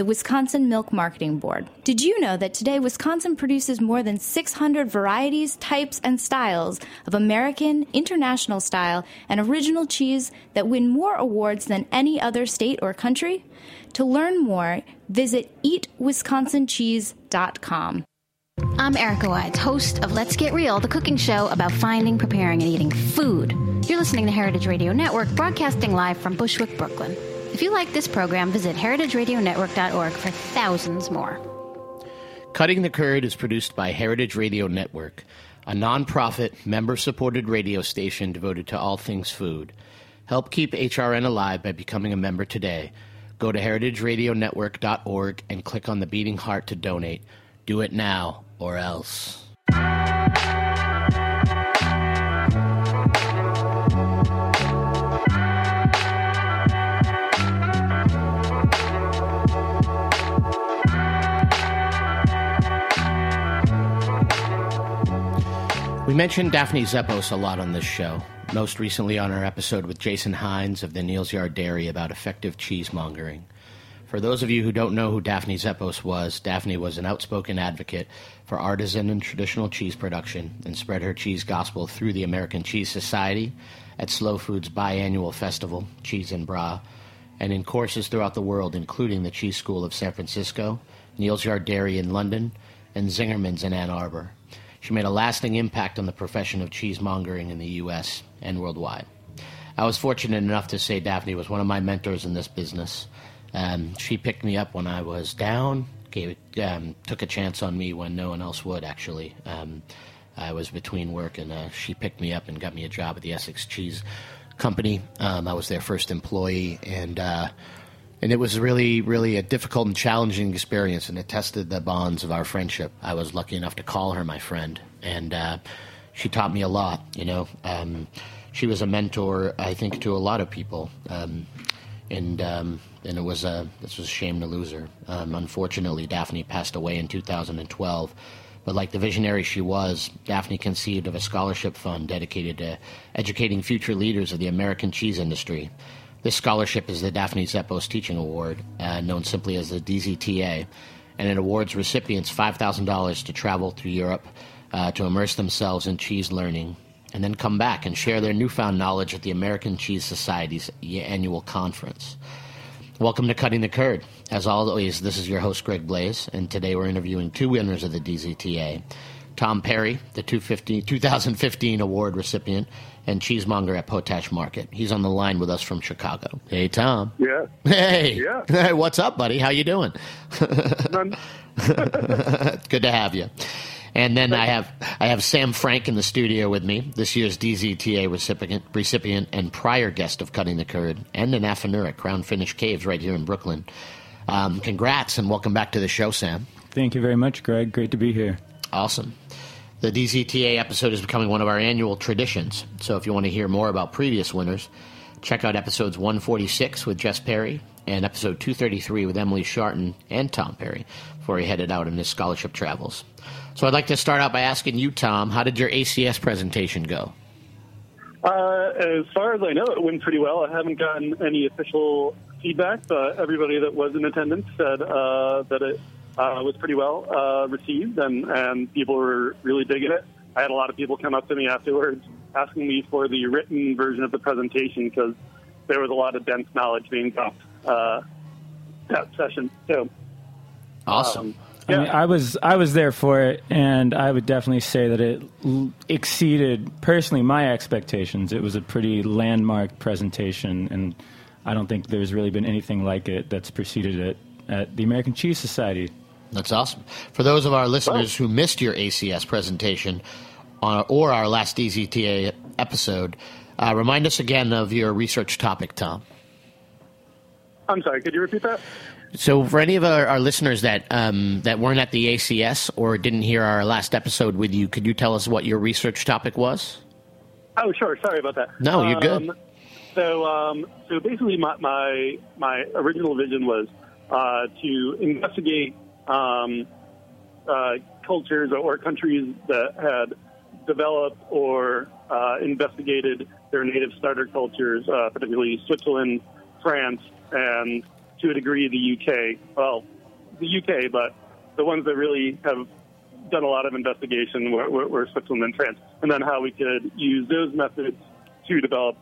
the Wisconsin Milk Marketing Board. Did you know that today Wisconsin produces more than 600 varieties, types, and styles of American, international style, and original cheese that win more awards than any other state or country? To learn more, visit eatwisconsincheese.com. I'm Erica Wides, host of Let's Get Real, the cooking show about finding, preparing, and eating food. You're listening to Heritage Radio Network, broadcasting live from Bushwick, Brooklyn. If you like this program, visit heritageradionetwork.org for thousands more. Cutting the Curd is produced by Heritage Radio Network, a nonprofit, member supported radio station devoted to all things food. Help keep HRN alive by becoming a member today. Go to heritageradionetwork.org and click on the beating heart to donate. Do it now or else. We mentioned Daphne Zepos a lot on this show, most recently on our episode with Jason Hinds of the Neal's Yard Dairy about effective cheesemongering. For those of you who don't know who Daphne Zepos was, Daphne was an outspoken advocate for artisan and traditional cheese production and spread her cheese gospel through the American Cheese Society at Slow Food's biannual festival, Cheese and Bra, and in courses throughout the world, including the Cheese School of San Francisco, Neal's Yard Dairy in London, and Zingerman's in Ann Arbor. She made a lasting impact on the profession of cheesemongering in the U.S. and worldwide. I was fortunate enough to say Daphne was one of my mentors in this business. Um, she picked me up when I was down, gave, um, took a chance on me when no one else would, actually. Um, I was between work, and uh, she picked me up and got me a job at the Essex Cheese Company. Um, I was their first employee, and uh, and it was really, really a difficult and challenging experience, and it tested the bonds of our friendship. I was lucky enough to call her my friend, and uh, she taught me a lot. You know, um, she was a mentor, I think, to a lot of people, um, and um, and it was a this was a shame to lose her. Um, unfortunately, Daphne passed away in 2012. But like the visionary she was, Daphne conceived of a scholarship fund dedicated to educating future leaders of the American cheese industry. This scholarship is the Daphne Zepos Teaching Award, uh, known simply as the DZTA, and it awards recipients $5,000 to travel through Europe uh, to immerse themselves in cheese learning and then come back and share their newfound knowledge at the American Cheese Society's annual conference. Welcome to Cutting the Curd. As always, this is your host, Greg Blais, and today we're interviewing two winners of the DZTA Tom Perry, the 2015 award recipient, and cheesemonger at Potash Market. He's on the line with us from Chicago. Hey, Tom. Yeah. Hey. Yeah. Hey, what's up, buddy? How you doing? None. Good to have you. And then I have I have Sam Frank in the studio with me, this year's DZTA recipient, recipient and prior guest of Cutting the Curd, and an afternoon at Crown Finish Caves right here in Brooklyn. Um, congrats and welcome back to the show, Sam. Thank you very much, Greg. Great to be here. Awesome. The DZTA episode is becoming one of our annual traditions. So if you want to hear more about previous winners, check out episodes 146 with Jess Perry and episode 233 with Emily Sharton and Tom Perry before he headed out on his scholarship travels. So I'd like to start out by asking you, Tom, how did your ACS presentation go? Uh, as far as I know, it went pretty well. I haven't gotten any official feedback, but everybody that was in attendance said uh, that it uh, was pretty well uh, received, and, and people were really digging it. I had a lot of people come up to me afterwards asking me for the written version of the presentation because there was a lot of dense knowledge being dropped uh, that session. So, Awesome. um, I, mean, I was I was there for it, and I would definitely say that it l- exceeded personally my expectations. It was a pretty landmark presentation, and I don't think there's really been anything like it that's preceded it at the American Cheese Society. That's awesome. For those of our listeners who missed your ACS presentation on, or our last DZTA episode, uh, remind us again of your research topic, Tom. I'm sorry, could you repeat that? So, for any of our, our listeners that um, that weren't at the ACS or didn't hear our last episode with you, could you tell us what your research topic was? Oh, sure. Sorry about that. No, you're good. Um, so, um, so basically, my, my my original vision was uh, to investigate um, uh, cultures or countries that had developed or uh, investigated their native starter cultures, uh, particularly Switzerland, France, and to a degree the UK. Well, the UK, but the ones that really have done a lot of investigation were, were, were Switzerland and France, and then how we could use those methods to develop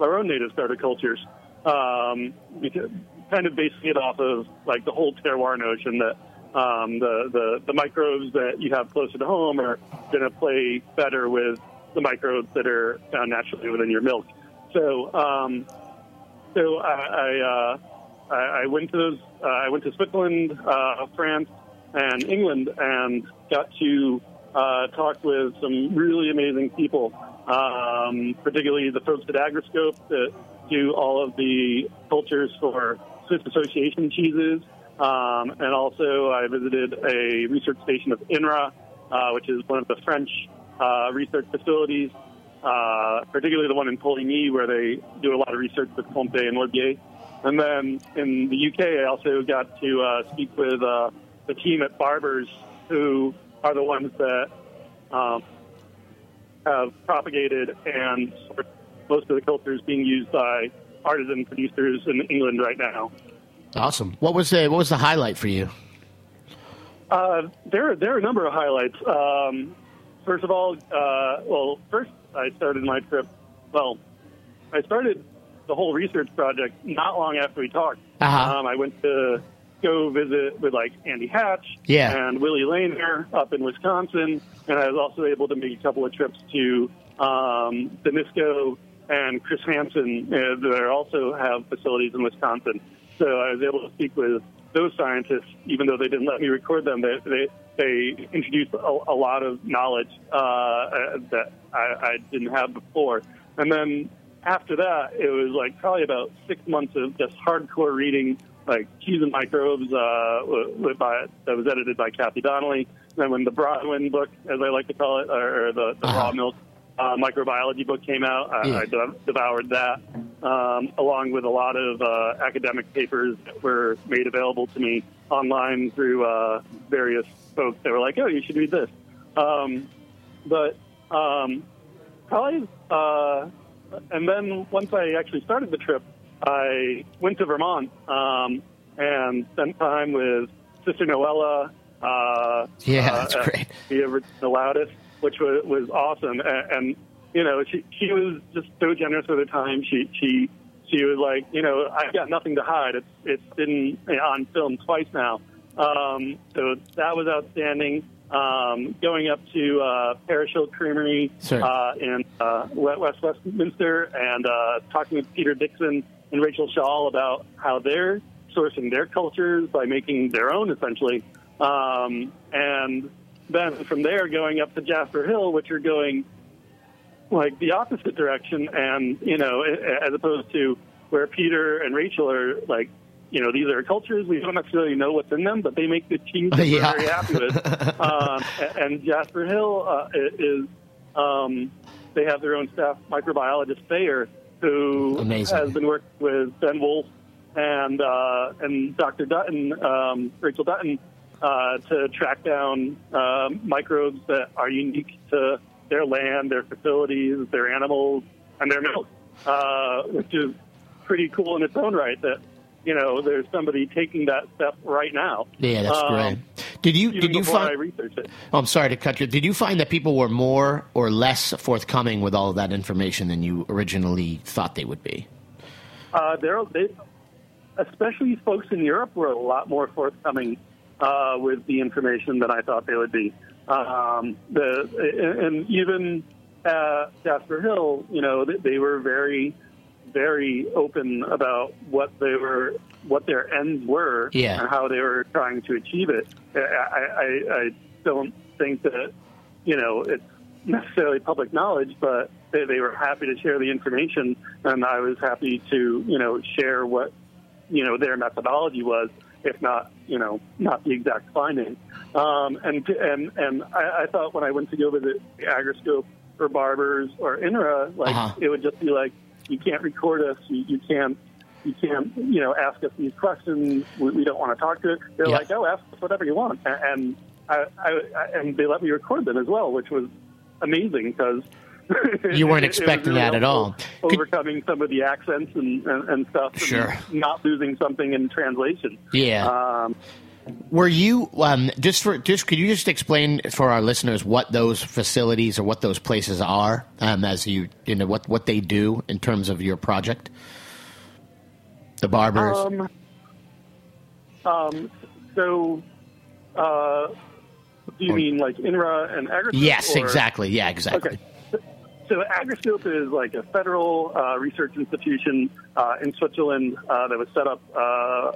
our own native starter cultures. Um, because, kind of basing it off of like the whole terroir notion that um, the, the the microbes that you have closer to home are going to play better with the microbes that are found naturally within your milk. So, um, so I, I, uh, I I went to those. Uh, I went to Switzerland, uh, France, and England, and got to uh, talk with some really amazing people. Um, particularly the folks at Agroscope that do all of the cultures for Swiss Association cheeses. Um, and also, I visited a research station of INRA, uh, which is one of the French uh, research facilities, uh, particularly the one in Poligny, where they do a lot of research with Comte and Laudier. And then in the UK, I also got to uh, speak with uh, the team at Barbers, who are the ones that um, have propagated and most of the cultures being used by artisan producers in England right now. Awesome. What was the what was the highlight for you? Uh, there, there are a number of highlights. Um, first of all, uh, well, first I started my trip. Well, I started the whole research project not long after we talked. Uh-huh. Um, I went to go visit with like Andy Hatch Yeah. and Willi Lehner up in Wisconsin, and I was also able to make a couple of trips to um, Danisco and Chris Hansen uh, that also have facilities in Wisconsin. So I was able to speak with those scientists, even though they didn't let me record them. They they, they introduced a, a lot of knowledge uh, that I, I didn't have before. And then after that, it was like probably about six months of just hardcore reading, like Cheese and Microbes, uh, by, that was edited by Kathy Donnelly. And then when the Bronwyn book, as I like to call it, or, or the, the raw milk uh, microbiology book came out, I, Yeah. I dev- devoured that, um, along with a lot of uh, academic papers that were made available to me online through uh, various folks that were like, "Oh, you should read this." Um, but um, probably, uh, and then once I actually started the trip, I went to Vermont um, and spent time with Sister Noella. Uh, Yeah, uh, that's at great. The original loudest, which was, was awesome, and, and you know, she she was just so generous with her time. She she she was like, you know, I've got nothing to hide. It's it's been on film twice now, um, so that was outstanding. Um, going up to uh, Parish Hill Creamery uh, in uh, West Westminster and uh, talking with Peter Dixon and Rachel Schaal about how they're sourcing their cultures by making their own, essentially. Um, and then from there, going up to Jasper Hill, which are going like the opposite direction, and you know, as opposed to where Peter and Rachel are like, you know, these are cultures we don't necessarily know what's in them, but they make the cheese that Yeah. we're very happy with. um, and Jasper Hill uh, is um, they have their own staff microbiologist Thayer, who Amazing. has been working with Ben Wolfe and uh, and Dr. Dutton, um, Rachel Dutton, uh, to track down um, microbes that are unique to their land, their facilities, their animals, and their milk, uh, which is pretty cool in its own right. That you know, there's somebody taking that step right now. Yeah, that's Um, great. Did you did you before I find? researched it. Oh, I'm sorry to cut you. Did you find that people were more or less forthcoming with all of that information than you originally thought they would be? Uh, there, they, especially folks in Europe, were a lot more forthcoming uh, with the information that I thought they would be. Um, the and even uh, Jasper Hill, you know, they, they were very, very open about what they were, what their ends were, Yeah. and how they were trying to achieve it. I, I, I don't think that, you know, it's necessarily public knowledge, but they, they were happy to share the information, and I was happy to, you know, share what, you know, their methodology was, if not, you know, not the exact finding. Um, and and and I, I thought when I went to go visit the Agroscope or Barbers or INRA, like Uh-huh. it would just be like, you can't record us, you, you can't. You can't, you know, ask us these questions. We, we don't want to talk to it. They're Yeah. like, "Oh, ask us whatever you want," and I, I, I, and they let me record them as well, which was amazing because You weren't it- it was expecting really that at all. helpful Could- Overcoming some of the accents and, and, and stuff, and Sure. not losing something in translation. Yeah. Um, Were you um, just for just could you just explain for our listeners what those facilities or what those places are um, as you you know what what they do in terms of your project? The barbers. Um, um, so, uh, do you Or- mean like INRA and Agroscope? yes, or- exactly. Yeah, exactly. Okay. So Agroscope is like a federal uh, research institution uh, in Switzerland uh, that was set up uh,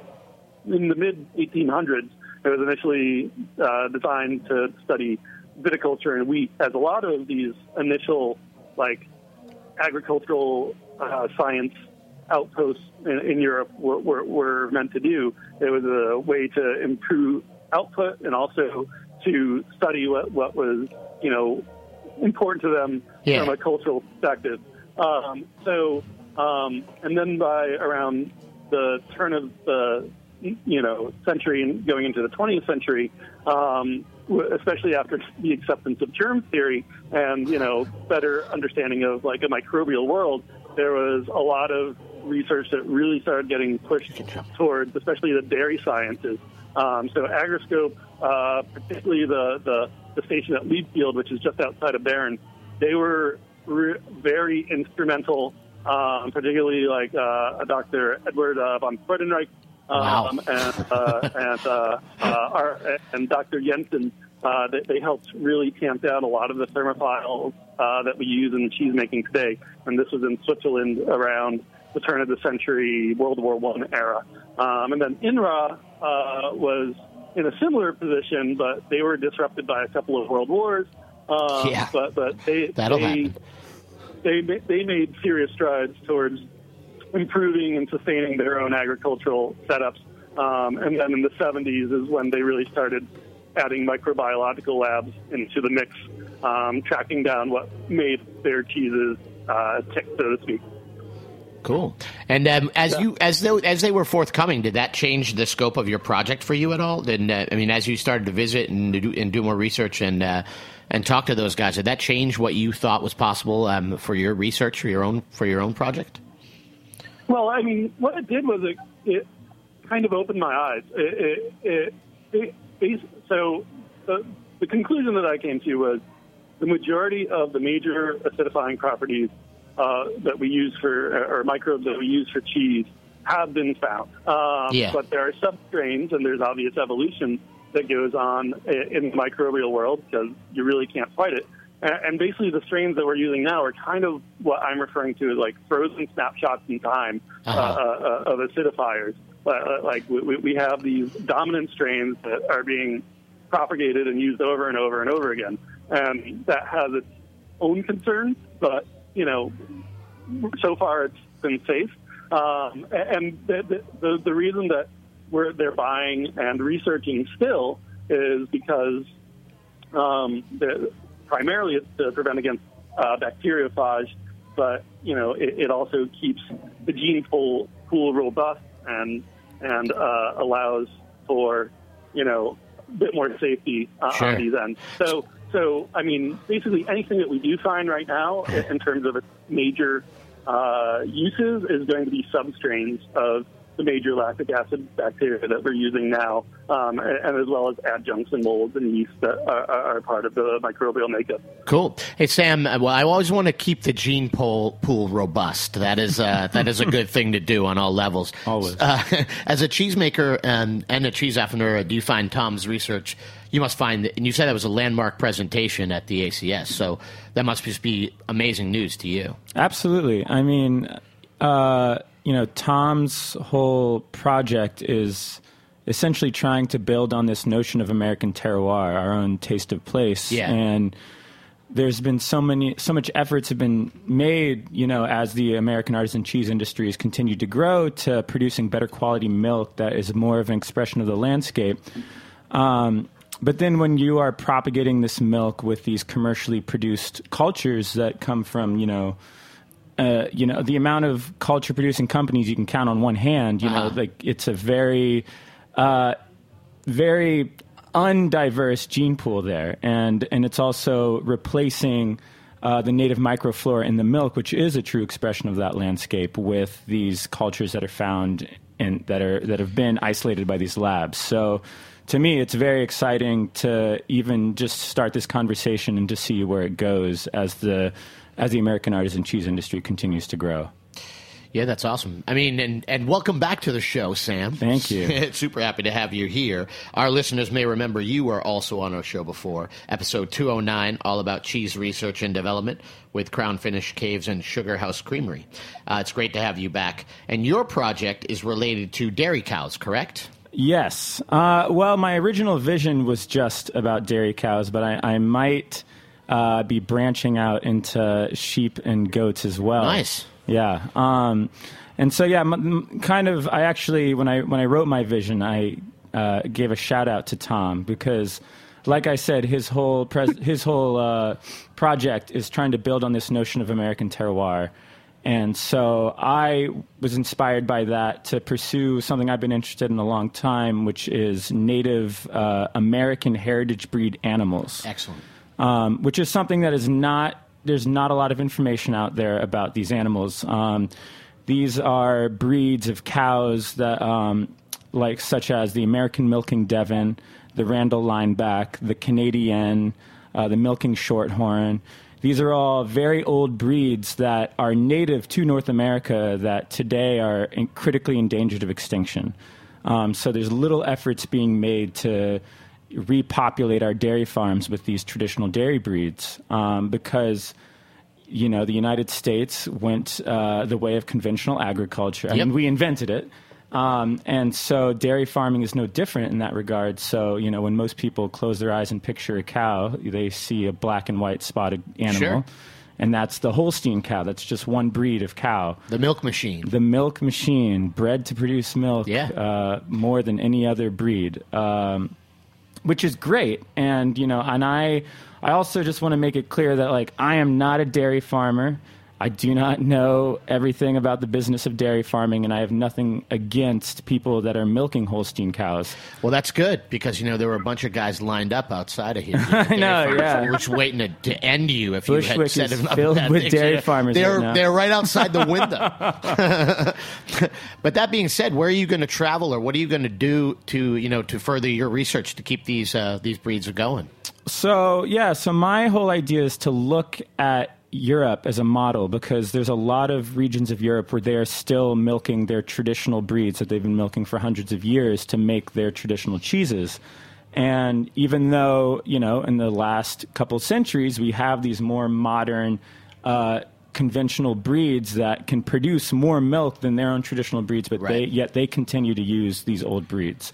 in the mid 1800s. It was initially uh, designed to study viticulture and wheat, as a lot of these initial like agricultural uh, science outposts in, in Europe were, were, were meant to do. It was a way to improve output and also to study what, what was, you know, important to them Yeah. from a cultural perspective. Um, so, um, and then by around the turn of the you know century and going into the 20th century, um, especially after the acceptance of germ theory and you know better understanding of like a microbial world, there was a lot of research that really started getting pushed towards, especially the dairy sciences. Um, so Agroscope, uh, particularly the, the the station at Liebefeld, which is just outside of Bern, they were re- very instrumental, um, particularly like uh, Dr. Edward uh, von Freudenreich Wow. um, and uh, and uh, uh, our, and Dr. Jensen. Uh, they, they helped really tamp down a lot of the thermophiles uh, that we use in cheese making today. And this was in Switzerland around the turn of the century, World War One era. Um, and then INRA uh, was in a similar position, but they were disrupted by a couple of world wars. Um, Yeah. But but they That'll they, they they made serious strides towards improving and sustaining their own agricultural setups. Um, and then in the 70s is when they really started adding microbiological labs into the mix, um, tracking down what made their cheeses uh, tick, so to speak. Cool. And um, as you as though as they were forthcoming, did that change the scope of your project for you at all? Did uh, I mean, as you started to visit and do, and do more research and uh, and talk to those guys, did that change what you thought was possible um, for your research for your own for your own project? Well, I mean, what it did was it, it kind of opened my eyes. It, it, it, it, so the, the conclusion that I came to was the majority of the major acidifying properties uh, that we use for, or microbes that we use for cheese have been found. Um, Yeah. But there are substrains, and there's obvious evolution that goes on in the microbial world because you really can't fight it. And basically, the strains that we're using now are kind of what I'm referring to as like frozen snapshots in time uh Uh-huh. uh, of acidifiers. Uh, Like we have these dominant strains that are being propagated and used over and over and over again, and that has its own concerns. But you know, so far it's been safe. Um, and the, the, the, reason that we're, they're buying and researching still is because um, primarily it's to prevent against uh, bacteriophage, but you know it, it also keeps the gene pool, pool robust and and uh, allows for you know a bit more safety uh, Sure. on these ends. So so I mean basically anything that we do find right now in terms of its major uh, uses is going to be substrains of the major lactic acid bacteria that we're using now, um, and, and, as well as adjuncts and molds and yeast that are, are, part of the microbial makeup. Cool. Hey Sam, uh, well, I always want to keep the gene pool pool robust. That is uh, that is a good thing to do on all levels. Always. Uh, as a cheesemaker and, and a cheese affineur, do you find Tom's research? You must find, that, and you said that was a landmark presentation at the ACS, so that must just be amazing news to you. Absolutely. I mean, uh, you know, Tom's whole project is essentially trying to build on this notion of American terroir, our own taste of place. Yeah. And there's been so many, so much efforts have been made, you know, as the American artisan cheese industry has continued to grow to producing better quality milk that is more of an expression of the landscape. Um, but then when you are propagating this milk with these commercially produced cultures that come from, you know, uh, you know, the amount of culture producing companies you can count on one hand. You uh-huh. know, like it's a very, uh, very undiverse gene pool there, and and it's also replacing. Uh, the native microflora in the milk, which is a true expression of that landscape, with these cultures that are found and that are that have been isolated by these labs. So, to me, it's very exciting to even just start this conversation and to see where it goes as the as the American artisan cheese industry continues to grow. Yeah, that's awesome. I mean, and, and welcome back to the show, Sam. Thank you. Super happy to have you here. Our listeners may remember you were also on our show before, episode 209, all about cheese research and development with Crown Finish Caves and Sugar House Creamery. Uh, it's great to have you back. And your project is related to dairy cows, correct? Yes. Uh, well, my original vision was just about dairy cows, but I, I might uh, be branching out into sheep and goats as well. Nice. Yeah. Um, and so yeah, m- kind of. I actually when I when I wrote my vision, I uh, gave a shout out to Tom because, like I said, his whole pres- his whole uh, project is trying to build on this notion of American terroir. And so I was inspired by that to pursue something I've been interested in a long time, which is native uh, American heritage breed animals. Excellent um, which is something that is not there's not a lot of information out there about these animals. Um, these are breeds of cows that, um, like such as the American milking Devon, the Randall lineback, the Canadian, uh, the milking shorthorn. These are all very old breeds that are native to North America that today are in critically endangered of extinction. Um, so there's little efforts being made to repopulate our dairy farms with these traditional dairy breeds um, because you know the United States went uh, the way of conventional agriculture. I yep. mean, we invented it. Um, and so dairy farming is no different in that regard. So, you know, when most people close their eyes and picture a cow, they see a black and white spotted animal. Sure. And that's the Holstein cow. That's just one breed of cow. The milk machine. The milk machine, bred to produce milk yeah. uh, more than any other breed. Um, which is great. And you know, and I I also just want to make it clear that like I am not a dairy farmer. I do not know everything about the business of dairy farming, and I have nothing against people that are milking Holstein cows. Well, that's good because you know there were a bunch of guys lined up outside of here. I know, yeah, just waiting to, to, end you if Bushwick you had said is filled with dairy farmers. They're right they're right outside the window. but that being said, where are you going to travel, or what are you going to do to you know to further your research to keep these uh, these breeds going? So yeah, so my whole idea is to look at Europe as a model because there's a lot of regions of Europe where they are still milking their traditional breeds that they've been milking for hundreds of years to make their traditional cheeses. And even though, you know, in the last couple centuries, we have these more modern, uh, conventional breeds that can produce more milk than their own traditional breeds, but right. they, yet they continue to use these old breeds.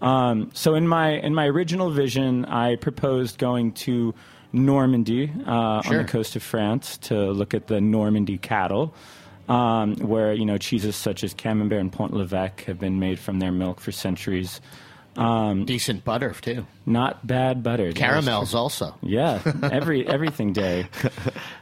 Um, so in my in my original vision, I proposed going to Normandy uh, sure. on the coast of France to look at the Normandy cattle, um, where you know cheeses such as Camembert and Pont l'Evêque have been made from their milk for centuries. Um, Decent butter too. Not bad butter. Caramels also. Yeah, every everything day.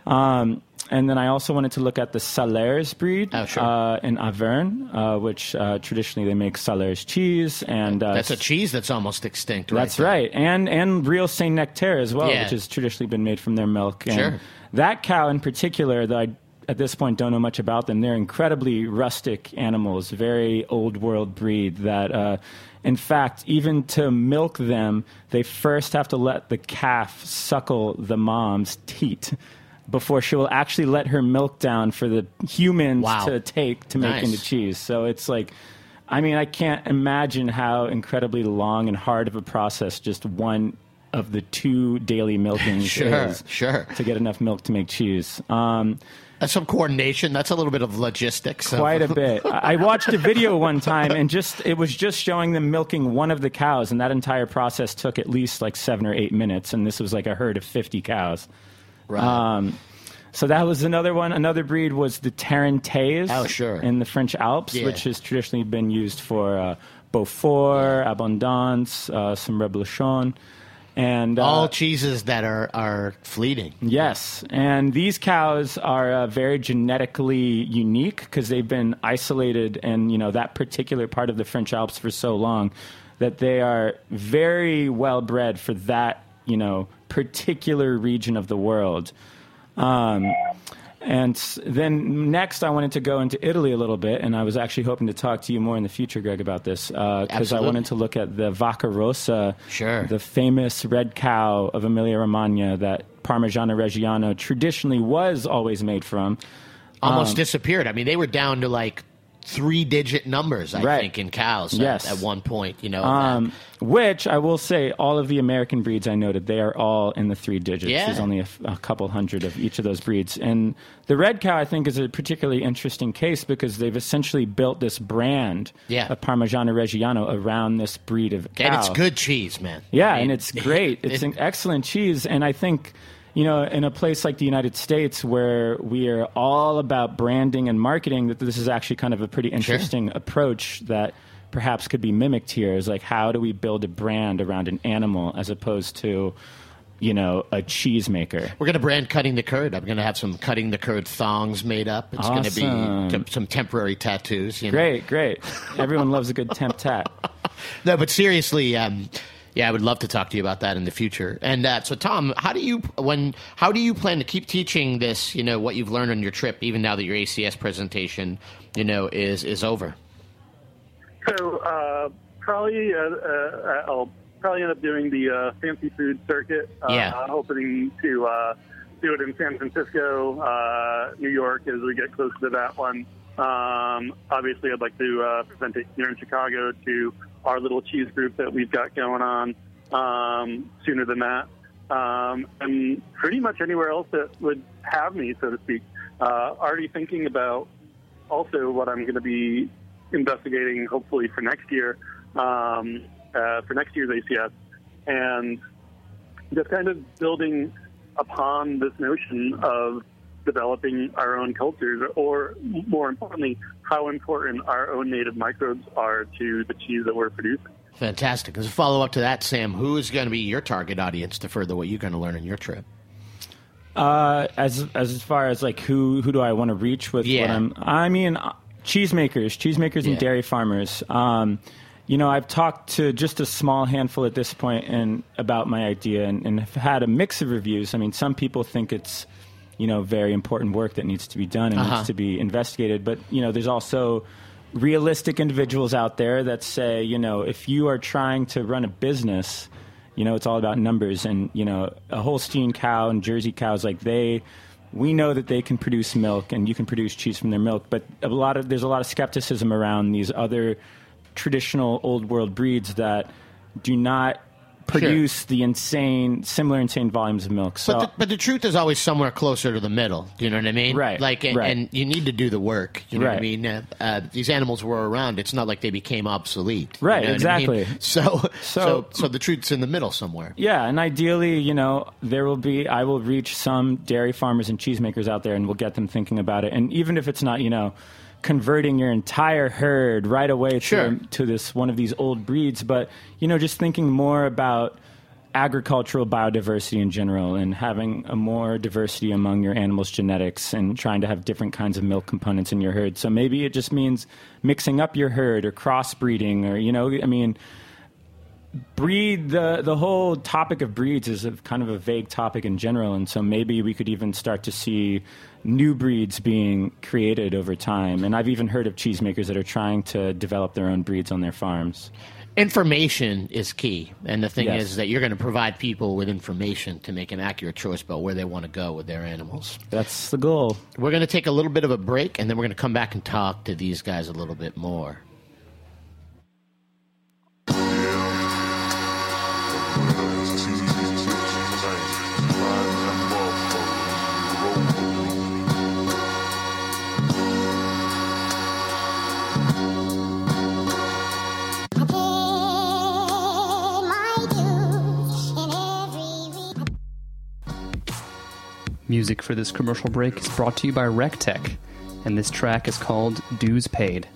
Um, and then I also wanted to look at the Salers breed oh, sure. uh, in Auvergne, uh, which uh, traditionally they make Salers cheese, and uh, that's a cheese that's almost extinct. Right that's right, and and real Saint Nectaire as well, yeah. which has traditionally been made from their milk. And sure. That cow in particular, though I at this point don't know much about them, they're incredibly rustic animals, very old world breed that. Uh, in fact, even to milk them, they first have to let the calf suckle the mom's teat before she will actually let her milk down for the humans Wow. to take to make Nice. into cheese. So it's like, I mean, I can't imagine how incredibly long and hard of a process just one of the two daily milkings Sure, is sure. to get enough milk to make cheese. Um, some coordination. That's a little bit of logistics. So- quite a bit. I watched a video one time, and just it was just showing them milking one of the cows, and that entire process took at least like seven or eight minutes. And this was like a herd of fifty cows. Right. Um, so that was another one. Another breed was the Tarentaise. Oh, sure. In the French Alps, Yeah. which has traditionally been used for uh, Beaufort, Abondance, uh, some Reblochon. And uh, All cheeses that are, are fleeting. Yes, and these cows are uh, very genetically unique because they've been isolated in you know that particular part of the French Alps for so long that they are very well bred for that you know particular region of the world. Um, and then next, I wanted to go into Italy a little bit, and I was actually hoping to talk to you more in the future, Greg, about this because I wanted to look at the Vacca Rossa, Sure. the famous red cow of Emilia Romagna that Parmigiano Reggiano traditionally was always made from. Almost Um, disappeared. I mean, they were down to like three digit numbers, I Right. think, in cows at- Yes. at, one point. You know, Um, which I will say, all of the American breeds I noted, they are all in the three digits. Yeah. There's only a couple hundred of each of those breeds. And the red cow, I think, is a particularly interesting case because they've essentially built this brand Yeah. of Parmigiano Reggiano around this breed of cow. and it's good cheese, man. Yeah, I mean, and it's great. It's an excellent cheese, and I think you know, in a place like the United States where we are all about branding and marketing, that this is actually kind of a pretty interesting approach that perhaps could be mimicked here. Is like, how do we build a brand around an animal as opposed to, you know, a cheesemaker? We're going to brand cutting the curd. I'm going to have some cutting the curd thongs made up. It's going to be some temporary tattoos. You know? Great, great. Everyone loves a good temp tat. No, but seriously, um, yeah, I would love to talk to you about that in the future. And uh, so, Tom, how do you when how do you plan to keep teaching this? You know what you've learned on your trip, even now that your ACS presentation, you know, is is over. So uh, probably uh, uh, I'll probably end up doing the uh, fancy food circuit. Uh, Yeah. Hoping to uh, do it in San Francisco, uh, New York, as we get closer to that one. Um, obviously, I'd like to uh, present it here in Chicago to our little cheese group that we've got going on um, sooner than that. Um, and pretty much anywhere else that would have me, so to speak. Uh, already thinking about also what I'm going to be investigating, hopefully for next year, um, uh, for next year's ACS, and just kind of building upon this notion of developing our own cultures, or more importantly, how important our own native microbes are to the cheese that we're producing. Fantastic. As a follow up to that, Sam, who is going to be your target audience to further what you're going to learn on your trip? Uh, as as far as like who who do I want to reach with Yeah. what I'm? I mean, uh, cheesemakers, cheesemakers, Yeah. and dairy farmers. Um, you know, I've talked to just a small handful at this point and about my idea, and, and have had a mix of reviews. I mean, some people think it's you know very important work that needs to be done and Uh-huh. needs to be investigated, but you know, there's also realistic individuals out there that say, you know, if you are trying to run a business, you know, it's all about numbers. And, you know, a Holstein cow and Jersey cows, like they, we know that they can produce milk and you can produce cheese from their milk. But a lot of, there's a lot of skepticism around these other traditional old world breeds that do not produce the insane, similar insane volumes of milk. So, But the, but the truth is always somewhere closer to the middle. Do you know what I mean? Right, Like, and, right. and you need to do the work. You know what I mean? Uh, uh, these animals were around. It's not like they became obsolete. you Right, know what I mean? exactly. So, so, So- so, the truth's in the middle somewhere. Yeah, and ideally, you know, there will be, I will reach some dairy farmers and cheesemakers out there and we'll get them thinking about it. And even if it's not, you know, converting your entire herd right away Sure. to, to this one of these old breeds, but, you know, just thinking more about agricultural biodiversity in general and having a more diversity among your animals' genetics and trying to have different kinds of milk components in your herd. So maybe it just means mixing up your herd or crossbreeding or, you know, I mean, breed the the whole topic of breeds is a, kind of a vague topic in general, and so maybe we could even start to see new breeds being created over time. And I've even heard of cheesemakers that are trying to develop their own breeds on their farms. Information is key, and the thing Yes. is that you're going to provide people with information to make an accurate choice about where they want to go with their animals. That's the goal. We're going to take a little bit of a break, and then we're going to come back and talk to these guys a little bit more. Music for this commercial break is brought to you by RecTech, and this track is called Dues Paid.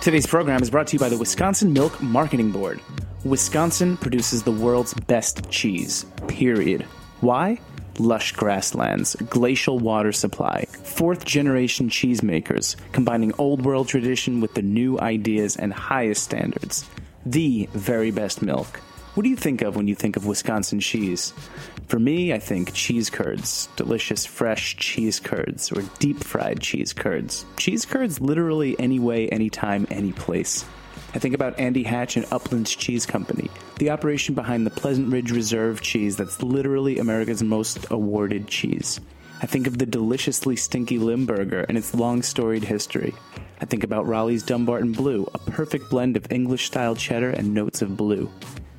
Today's program is brought to you by the Wisconsin Milk Marketing Board. Wisconsin produces the world's best cheese, period. Why? Lush grasslands, glacial water supply, fourth generation cheesemakers, combining old world tradition with the new ideas and highest standards. The very best milk. What do you think of when you think of Wisconsin cheese? For me, I think cheese curds, delicious fresh cheese curds, or deep fried cheese curds. Cheese curds literally any way, anytime, any place. I think about Andy Hatch and Uplands Cheese Company, the operation behind the Pleasant Ridge Reserve cheese that's literally America's most awarded cheese. I think of the deliciously stinky Limburger and its long storied history. I think about Roelli's Dunbarton Blue, a perfect blend of English style cheddar and notes of blue.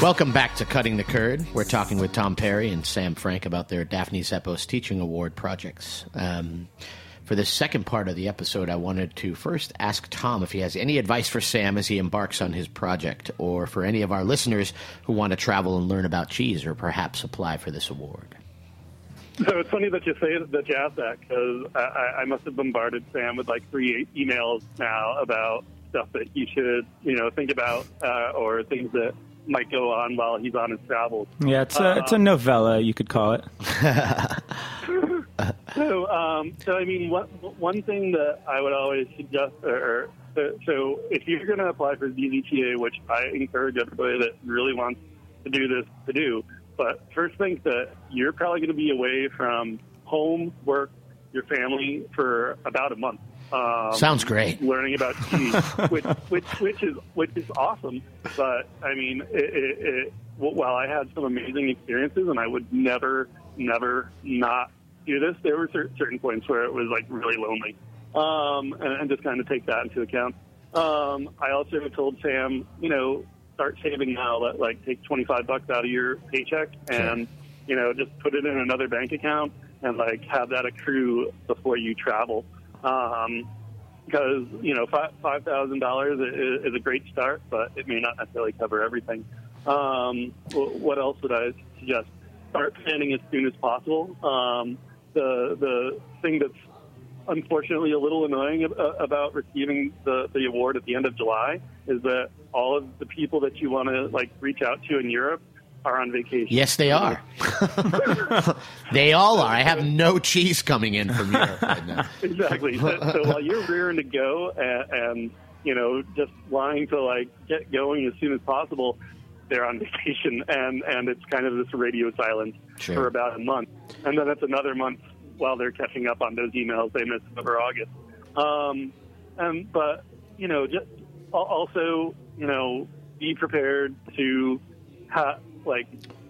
Welcome back to Cutting the Curd. We're talking with Tom Perry and Sam Frank about their Daphne Zepos Teaching Award projects. Um, for the second part of the episode, I wanted to first ask Tom if he has any advice for Sam as he embarks on his project, or for any of our listeners who want to travel and learn about cheese or perhaps apply for this award. So it's funny that you say that you asked that because I, I- must have bombarded Sam with like three emails now about stuff that he should, you know, think about uh, or things that might go on while he's on his travels. Yeah, it's a it's a novella, you could call it. So, um, so I mean, what, one thing that I would always suggest, or, or so, so if you're going to apply for DZTA, which I encourage everybody that really wants to do this to do, but first think that you're probably going to be away from home, work, your family for about a month. Um, Sounds great. Learning about cheese, which, which which is which is awesome. But I mean, it, it, it, while I had some amazing experiences, and I would never, never not do this, there were cer- certain points where it was like really lonely, um, and, and just kind of take that into account. Um, I also told Sam, you know, start saving now. Let, like take twenty five bucks out of your paycheck and you know just put it in another bank account and like have that accrue before you travel. Um, because you know five five thousand dollars is, is a great start, but it may not necessarily cover everything. Um, what else would I suggest? Start planning as soon as possible. Um, the the thing that's unfortunately a little annoying uh, about receiving the the award at the end of July is that all of the people that you want to like reach out to in Europe are on vacation. Yes, they are. they all are. I have no cheese coming in from Europe right now. exactly. So, so while you're rearing to go and, and you know just wanting to like get going as soon as possible, they're on vacation and and it's kind of this radio silence Sure. for about a month, and then it's another month while they're catching up on those emails they missed over August. Um, and but you know just also you know be prepared to ha- like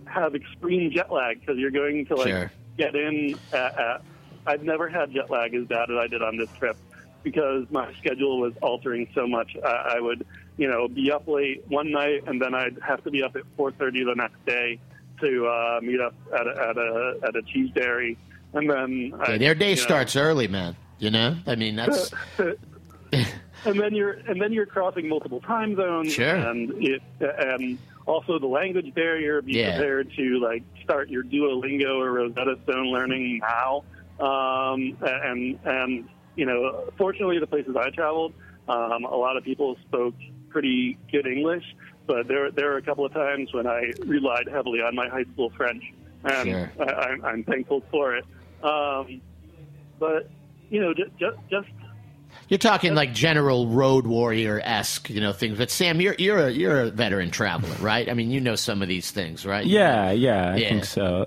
have extreme jet lag because you're going to like Sure. get in at, at I've never had jet lag as bad as I did on this trip because my schedule was altering so much. I, I would, you know, be up late one night and then I'd have to be up at 4:30 the next day to uh, meet up at a, at a at a cheese dairy, and then Yeah, I, their day you know, starts early, man. You know, I mean that's and then you're and then you're crossing multiple time zones Sure. and it and also the language barrier be Yeah. prepared to like start your duolingo or rosetta stone learning now um, and and you know fortunately the places i traveled um, a lot of people spoke pretty good english but there there were a couple of times when i relied heavily on my high school french and Sure. I, I'm, I'm thankful for it um, but you know just just, just You're talking like general road warrior esque, you know, things. But Sam, you're you're a you're a veteran traveler, right? I mean, you know some of these things, right? Yeah, yeah, I Yeah. think so.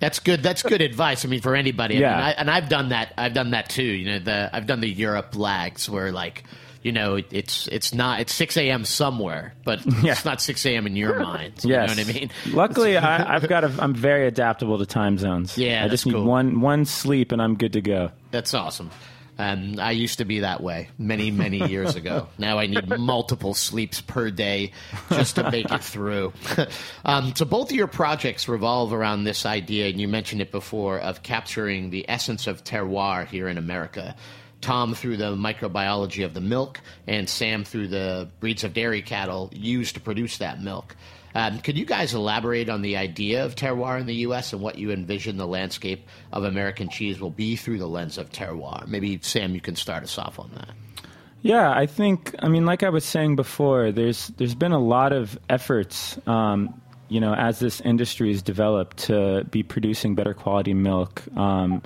That's good. That's good advice. I mean, for anybody. I Yeah. mean, I, and I've done that. I've done that too. You know, the I've done the Europe lags where like, you know, it's it's not it's six a.m. somewhere, but Yeah. it's not six a.m. in your mind. You Yes. know what I mean? Luckily, I, I've got a, I'm very adaptable to time zones. Yeah, I just need cool. one one sleep and I'm good to go. That's awesome. Um, I used to be that way many, many years ago. Now I need multiple sleeps per day just to make it through. um, so both of your projects revolve around this idea, and you mentioned it before, of capturing the essence of terroir here in America. Tom through the microbiology of the milk, and Sam through the breeds of dairy cattle used to produce that milk. Um, could you guys elaborate on the idea of terroir in the U.S. and what you envision the landscape of American cheese will be through the lens of terroir? Maybe Sam, you can start us off on that. Yeah, I think. I mean, like I was saying before, there's there's been a lot of efforts, um, you know, as this industry has developed to be producing better quality milk um,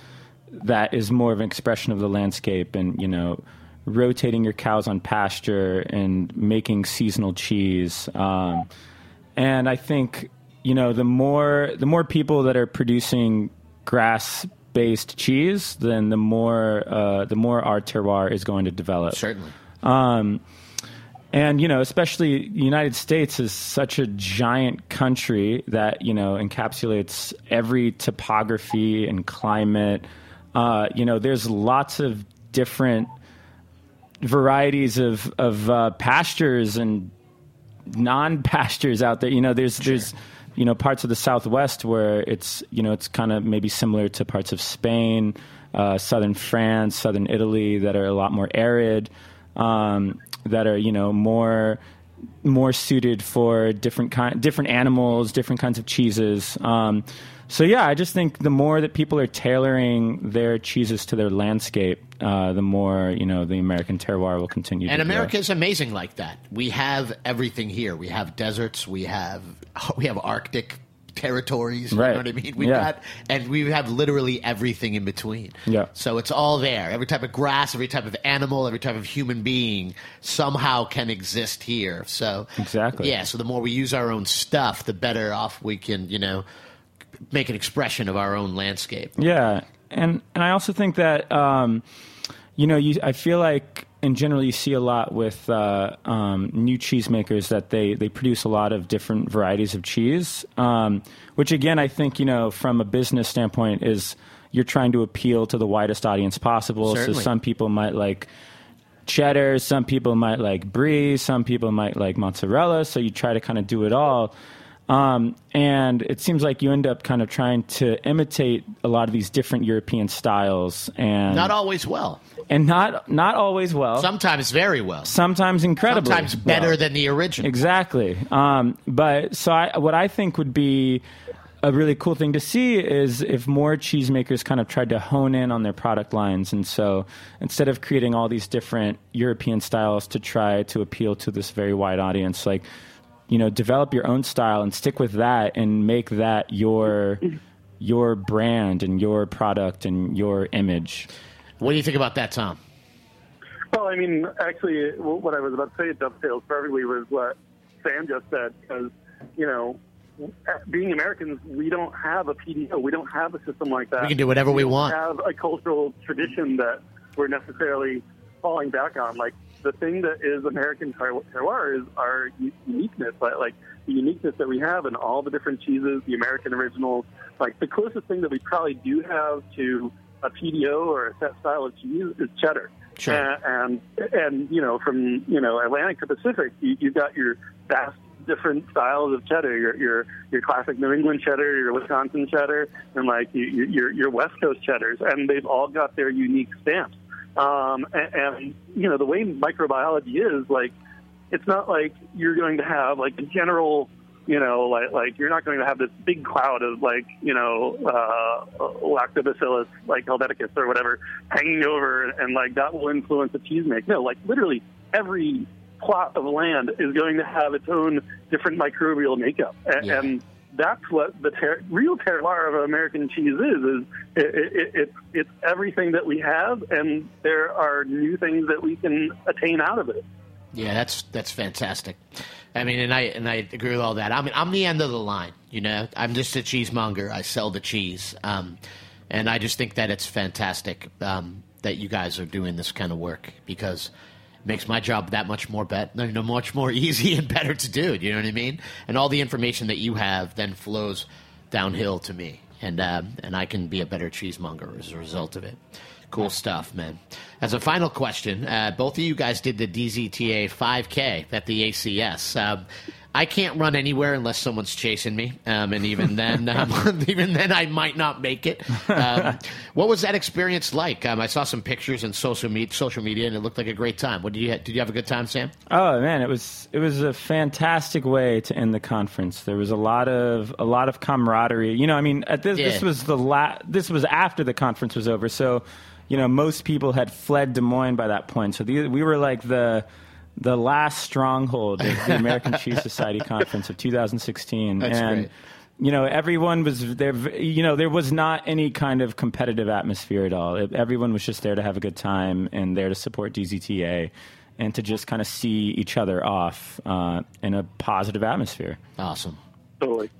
that is more of an expression of the landscape, and you know, rotating your cows on pasture and making seasonal cheese. Um, and I think you know the more the more people that are producing grass based cheese, then the more uh, the more our terroir is going to develop. Certainly. Um, and you know, especially the United States is such a giant country that you know encapsulates every topography and climate. Uh, you know, there's lots of different varieties of of uh, pastures and non pastures out there. You know, there's there's you know parts of the Southwest where it's you know it's kind of maybe similar to parts of Spain, uh, southern France, southern Italy that are a lot more arid, um, that are you know more more suited for different kind different animals, different kinds of cheeses. Um, so yeah, I just think the more that people are tailoring their cheeses to their landscape, uh, the more you know the American terroir will continue. And to grow. America is amazing like that. We have everything here. We have deserts. We have we have Arctic territories. You Right. know what I mean? We've Yeah. got and we have literally everything in between. Yeah. So it's all there. Every type of grass, every type of animal, every type of human being somehow can exist here. So Exactly. Yeah. So the more we use our own stuff, the better off we can, you know, make an expression of our own landscape. Yeah, and and I also think that um, you know you I feel like in general you see a lot with uh, um, new cheesemakers that they they produce a lot of different varieties of cheese, um, which again I think you know from a business standpoint is you're trying to appeal to the widest audience possible. Certainly. So some people might like cheddar, some people might like brie, some people might like mozzarella. So you try to kind of do it all. Um, and it seems like you end up kind of trying to imitate a lot of these different European styles, and Not always well. and not not always well. Sometimes very well. sometimes incredibly. Sometimes better well. than the original. Exactly. Um, but so I, what I think would be a really cool thing to see is if more cheesemakers kind of tried to hone in on their product lines. And so instead of creating all these different European styles to try to appeal to this very wide audience, like, you know, develop your own style and stick with that and make that your your brand and your product and your image. What do you think about that, Tom? Well, I mean, actually, what I was about to say dovetails perfectly with what Sam just said, because, you know, being Americans, we don't have a PDO. We don't have a system like that. We can do whatever we don't want. have a cultural tradition that we're necessarily falling back on. Like, the thing that is American ter- terroir is our uniqueness, like, like the uniqueness that we have in all the different cheeses, the American originals. Like, the closest thing that we probably do have to a PDO or a set style of cheese is cheddar. Sure. And, and and you know from you know Atlantic to Pacific, you, you've got your vast different styles of cheddar. Your your your classic New England cheddar, your Wisconsin cheddar, and like you, you- your your West Coast cheddars, and they've all got their unique stamps. Um, and, and you know the way microbiology is like it's not like you're going to have like a general you know like like you're not going to have this big cloud of like you know uh lactobacillus like helveticus or whatever hanging over and like that will influence the cheese make no like literally every plot of land is going to have its own different microbial makeup and, Yeah. and that's what the ter- real terroir of American cheese is. Is it, it, it, it's everything that we have, and there are new things that we can attain out of it. Yeah, that's that's fantastic. I mean, and I and I agree with all that. I mean, I'm the end of the line. You know, I'm just a cheesemonger. I sell the cheese, um, and I just think that it's fantastic um, that you guys are doing this kind of work because makes my job that much more bet, much more easy and better to do. You know what I mean? And all the information that you have then flows downhill to me, and um, and I can be a better cheesemonger as a result of it. Cool stuff, man. As a final question, uh, both of you guys did the DZTA 5K at the ACS. Um, I can't run anywhere unless someone's chasing me, um, and even then, um, even then, I might not make it. Um, what was that experience like? Um, I saw some pictures in social media, social media, and it looked like a great time. What did you ha- did you have a good time, Sam? Oh man, it was it was a fantastic way to end the conference. There was a lot of a lot of camaraderie. You know, I mean, at this this was the la- this was after the conference was over. So, you know, most people had fled Des Moines by that point. So the, we were like the the last stronghold of the American Cheese Society conference of 2016. That's and great. you know everyone was there you know there was not any kind of competitive atmosphere at all It- everyone was just there to have a good time and there to support dzta and to just kind of see each other off uh, in a positive atmosphere Awesome. Totally.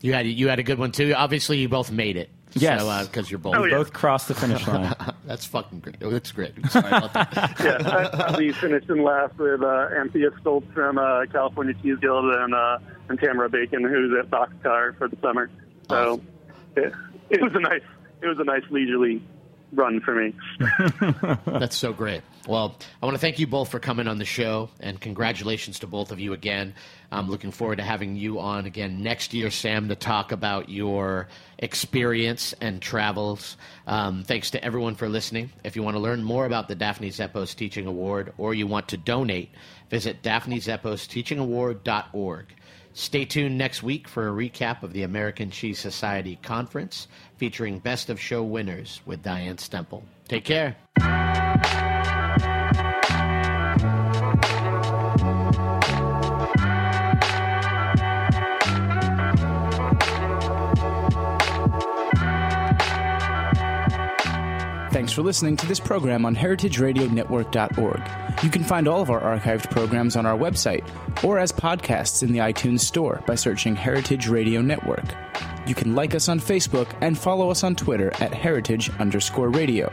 You had you had a good one too. Obviously, you both made it. Yes. So because you're both. Oh, yeah. both crossed the finish line That's fucking great. Oh, that's great. Sorry about that. Yeah, I, we finished in last with uh, Anthea Stoltz from uh, California Cheese Guild and uh, and Tamara Bacon, who's at Boxcar for the summer. So it, it was a nice it was a nice leisurely run for me. That's so great. Well, I want to thank you both for coming on the show, and congratulations to both of you again. I'm looking forward to having you on again next year, Sam, to talk about your experience and travels. Um, thanks to everyone for listening. If you want to learn more about the Daphne Zepos Teaching Award or you want to donate, visit daphnezepos.teachingaward.org. Stay tuned next week for a recap of the American Cheese Society Conference featuring Best of Show winners with Diane Stemple. Take care. Thanks for listening to this program on heritageradionetwork.org. You can find all of our archived programs on our website or as podcasts in the iTunes Store by searching Heritage Radio Network. You can like us on Facebook and follow us on Twitter at heritage underscore radio.